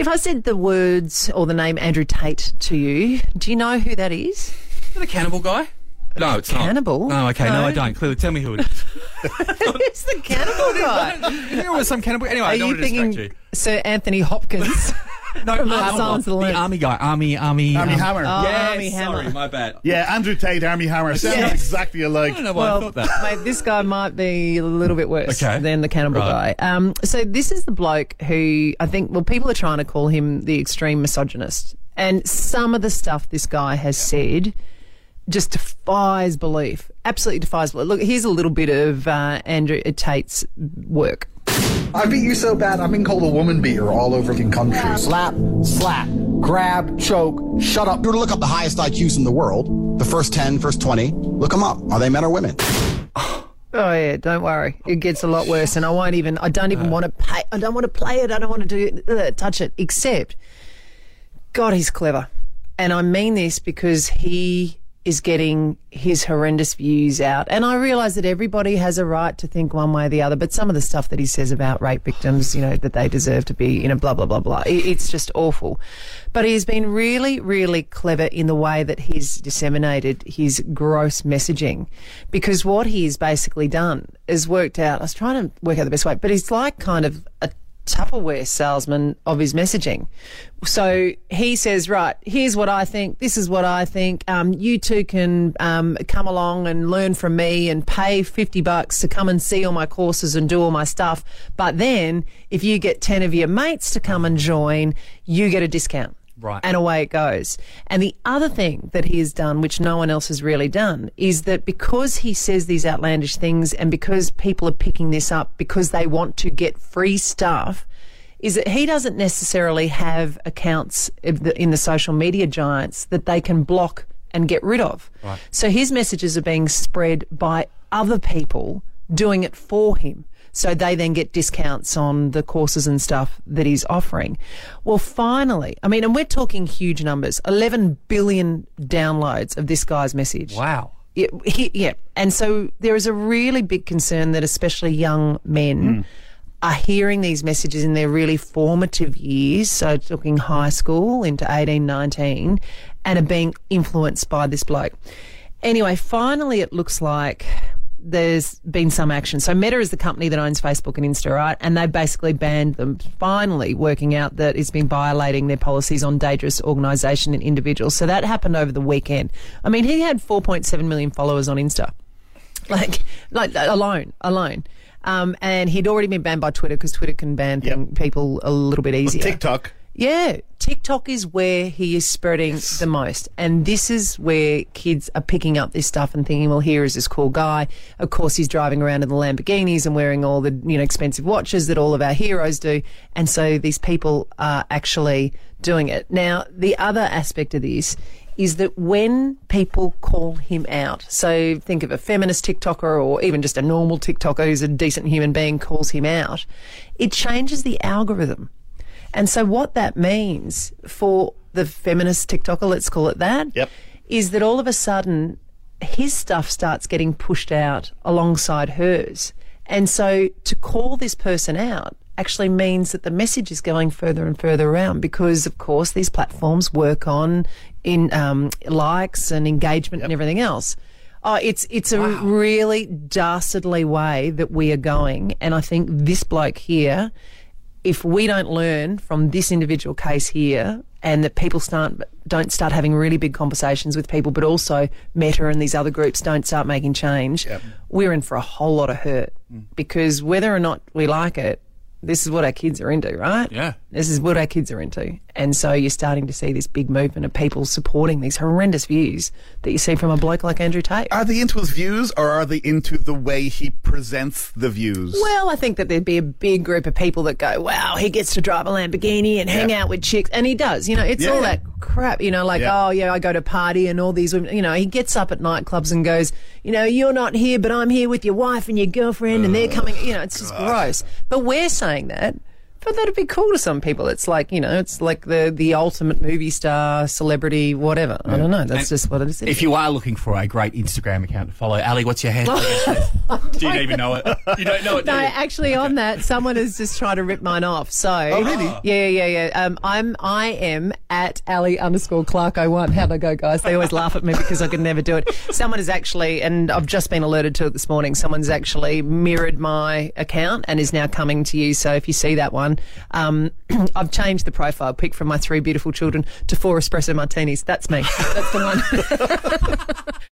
If I said the words or the name Andrew Tate to you, do you know who that is? The cannibal guy? No, it's not. Cannibal? No, okay, no, No. I don't. Clearly, tell me who it is. it's the cannibal guy? there was some cannibal. Anyway, I Are don't you want to distract thinking you. Sir Anthony Hopkins? No, from the no, Silence of the the army guy. Army, army, Army um, Hammer. Oh, Yes, Army sorry, my bad. Yeah, Andrew Tate, Armie Hammer. Sounds Yes. exactly alike. I don't know why I Well, thought that. mate, this guy might be a little bit worse Okay. than the cannibal Right. guy. Um, so this is the bloke who I think, well, people are trying to call him the extreme misogynist, and some of the stuff this guy has said just defies belief. Absolutely defies belief. Look, here's a little bit of uh, Andrew Tate's work. I beat you so bad, I've been called a woman beater all over the country. Slap, slap, grab, choke, shut up. You were to look up the highest IQs in the world, the first 10, first 20, look them up. Are they men or women? Oh yeah, don't worry. It gets a lot worse, and I won't even. I don't even want to pay. I don't want to play it. I don't want to do uh, touch it. Except, God, he's clever, and I mean this because he is getting his horrendous views out. And I realise that everybody has a right to think one way or the other, but some of the stuff that he says about rape victims, you know, that they deserve to be, you know, blah blah blah blah. It, it's just awful. But he has been really, really clever in the way that he's disseminated his gross messaging, because what he's basically done is worked out. I was trying to work out the best way, but he's like kind of a Tupperware salesman of his messaging. So he says, right, here's what I think. This is what I think. Um, you two can um, come along and learn from me and pay 50 bucks to come and see all my courses and do all my stuff. But then if you get 10 of your mates to come and join, you get a discount. Right. And away it goes. And the other thing that he has done, which no one else has really done, is that because he says these outlandish things and because people are picking this up because they want to get free stuff, is that he doesn't necessarily have accounts in the, in the social media giants that they can block and get rid of. So his messages are being spread by other people doing it for him. So they then get discounts on the courses and stuff that he's offering. Well, finally, I mean, and we're talking huge numbers 11 billion downloads of this guy's message. Wow. Yeah, he, yeah. And so there is a really big concern that especially young men hmm. are hearing these messages in their really formative years, so talking high school into 18, 19, and are being influenced by this bloke. Anyway, finally, it looks like there's been some action. So Meta is the company that owns Facebook and Insta, right? And they basically banned them, finally working out that it's been violating their policies on dangerous organisation and individuals. So that happened over the weekend. I mean, he had 4.7 million followers on Insta. Like, like alone, alone. Um, and he'd already been banned by Twitter because Twitter can ban Yep. people a little bit easier. TikTok. Yeah, TikTok is where he is spreading the most. And this is where kids are picking up this stuff and thinking, well, here is this cool guy. Of course, he's driving around in the Lamborghinis and wearing all the, you know, expensive watches that all of our heroes do. And so these people are actually doing it. Now, the other aspect of this is that when people call him out, so think of a feminist TikToker or even just a normal TikToker who's a decent human being calls him out, it changes the algorithm. And so what that means for the feminist TikToker, let's call it that, is Yep. that all of a sudden his stuff starts getting pushed out alongside hers. And so to call this person out actually means that the message is going further and further around because of course these platforms work on in um, likes and engagement and everything else. Oh, it's it's a really dastardly way that we are going, and I think this bloke here if we don't learn from this individual case here and that people start don't start having really big conversations with people but also meta and these other groups don't start making change we're in for a whole lot of hurt. Mm. Because whether or not we like it this is what our kids are into right? Yeah. This is what our kids are into and so you're starting to see this big movement of people supporting these horrendous views that you see from a bloke like Andrew Tate Are they into his views or are they into the way he presents the views? Well, I think that there'd be a big group of people that go, wow, he gets to drive a Lamborghini and hang Yeah. out with chicks. And he does. You know, it's Yeah. all that crap, you know, like, Yeah. oh, yeah, I go to party and all these women. You know, he gets up at nightclubs and goes, you know, you're not here, but I'm here with your wife and your girlfriend and they're coming. You know, it's just gross. But we're saying that but that'd be cool to some people. It's like you know, it's like the the ultimate movie star, celebrity, whatever. I don't know. That's And just what it is. If you are looking for a great Instagram account to follow, Ali, what's your handle? Do you even know it? You don't know it, do No, you? actually, on that, someone is just trying to rip mine off. So, oh, really? Yeah, yeah, yeah. Um, I'm, I am at Ali underscore Clark 01. How'd I go, guys? They always laugh at me because I could never do it. Someone is actually, and I've just been alerted to it this morning. Someone's actually mirrored my account and is now coming to you. So if you see that one, um, I've changed the profile pic from my three beautiful children to four espresso martinis. That's me. That's the one.